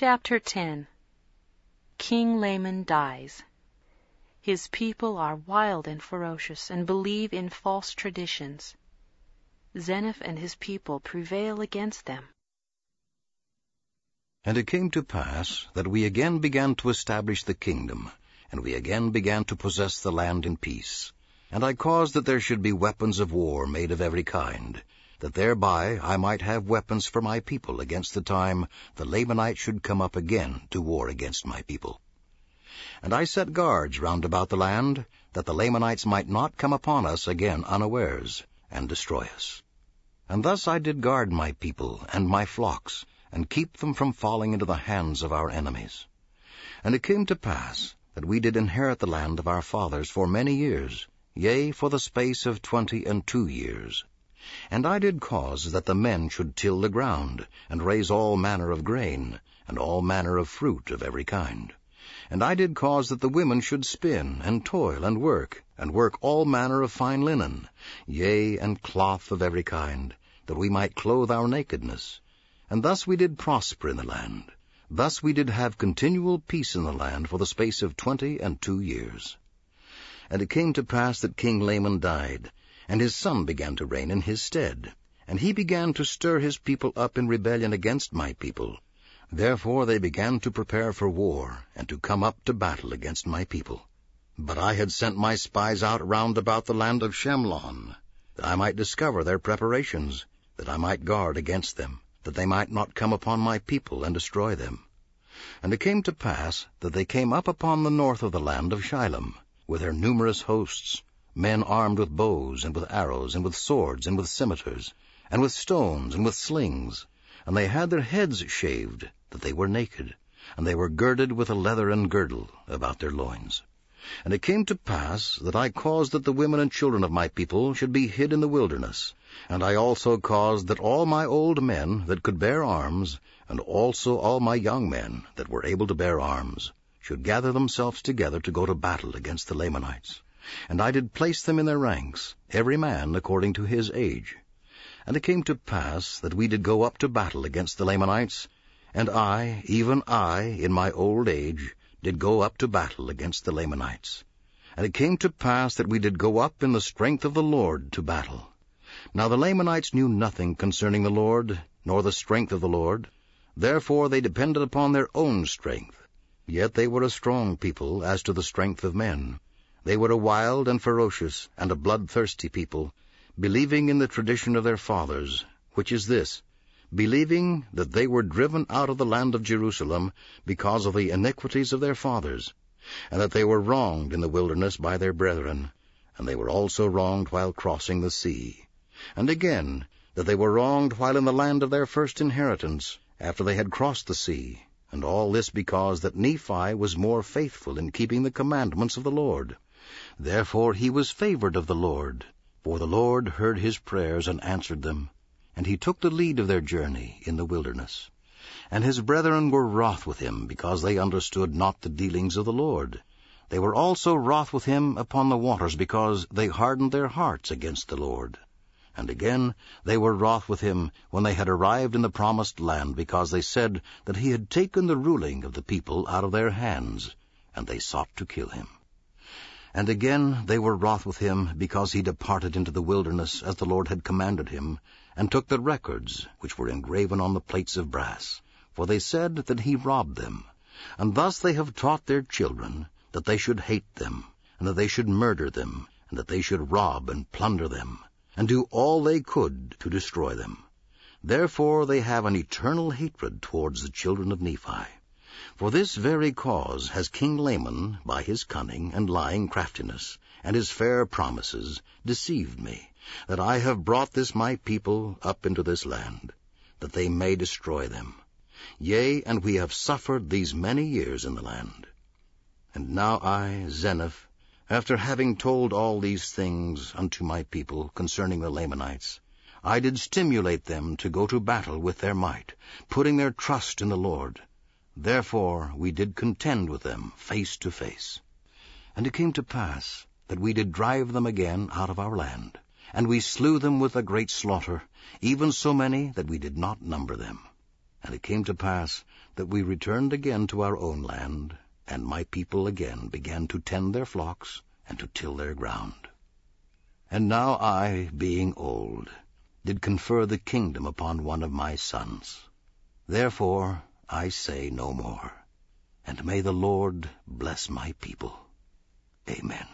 Chapter 10 King Laman dies. His people are wild and ferocious and believe in false traditions. Zeniff and his people prevail against them. And it came to pass that we again began to establish the kingdom, and we again began to possess the land in peace. And I caused that there should be weapons of war made of every kind, that thereby I might have weapons for my people against the time the Lamanites should come up again to war against my people. And I set guards round about the land, that the Lamanites might not come upon us again unawares, and destroy us. And thus I did guard my people and my flocks, and keep them from falling into the hands of our enemies. And it came to pass that we did inherit the land of our fathers for many years, yea, for the space of twenty and two years. And I did cause that the men should till the ground, and raise all manner of grain, and all manner of fruit of every kind. And I did cause that the women should spin, and toil, and work, and work all manner of fine linen, yea, and cloth of every kind, that we might clothe our nakedness. And thus we did prosper in the land. Thus we did have continual peace in the land for the space of twenty and two years. And it came to pass that King Laman died, and his son began to reign in his stead. And he began to stir his people up in rebellion against my people. Therefore they began to prepare for war, and to come up to battle against my people. But I had sent my spies out round about the land of Shemlon, that I might discover their preparations, that I might guard against them, that they might not come upon my people and destroy them. And it came to pass that they came up upon the north of the land of Shilom, with their numerous hosts, men armed with bows, and with arrows, and with swords, and with scimitars, and with stones, and with slings. And they had their heads shaved, that they were naked, and they were girded with a leathern girdle about their loins. And it came to pass that I caused that the women and children of my people should be hid in the wilderness. And I also caused that all my old men that could bear arms, and also all my young men that were able to bear arms, should gather themselves together to go to battle against the Lamanites. And I did place them in their ranks, every man according to his age. And it came to pass that we did go up to battle against the Lamanites, and I, even I, in my old age, did go up to battle against the Lamanites. And it came to pass that we did go up in the strength of the Lord to battle. Now the Lamanites knew nothing concerning the Lord, nor the strength of the Lord. Therefore they depended upon their own strength. Yet they were a strong people as to the strength of men. They were a wild and ferocious and a bloodthirsty people, believing in the tradition of their fathers, which is this, believing that they were driven out of the land of Jerusalem because of the iniquities of their fathers, and that they were wronged in the wilderness by their brethren, and they were also wronged while crossing the sea. And again, that they were wronged while in the land of their first inheritance, after they had crossed the sea, and all this because that Nephi was more faithful in keeping the commandments of the Lord. Therefore he was favored of the Lord, for the Lord heard his prayers and answered them, and he took the lead of their journey in the wilderness. And his brethren were wroth with him, because they understood not the dealings of the Lord. They were also wroth with him upon the waters, because they hardened their hearts against the Lord. And again they were wroth with him when they had arrived in the promised land, because they said that he had taken the ruling of the people out of their hands, and they sought to kill him. And again they were wroth with him, because he departed into the wilderness, as the Lord had commanded him, and took the records which were engraven on the plates of brass. For they said that he robbed them. And thus they have taught their children that they should hate them, and that they should murder them, and that they should rob and plunder them, and do all they could to destroy them. Therefore they have an eternal hatred towards the children of Nephi. For this very cause has King Laman, by his cunning and lying craftiness, and his fair promises, deceived me, that I have brought this my people up into this land, that they may destroy them. Yea, and we have suffered these many years in the land. And now I, Zeniff, after having told all these things unto my people concerning the Lamanites, I did stimulate them to go to battle with their might, putting their trust in the Lord, Therefore we did contend with them face to face. And it came to pass that we did drive them again out of our land, and we slew them with a great slaughter, even so many that we did not number them. And it came to pass that we returned again to our own land, and my people again began to tend their flocks and to till their ground. And now I, being old, did confer the kingdom upon one of my sons. Therefore I say no more, and may the Lord bless my people. Amen.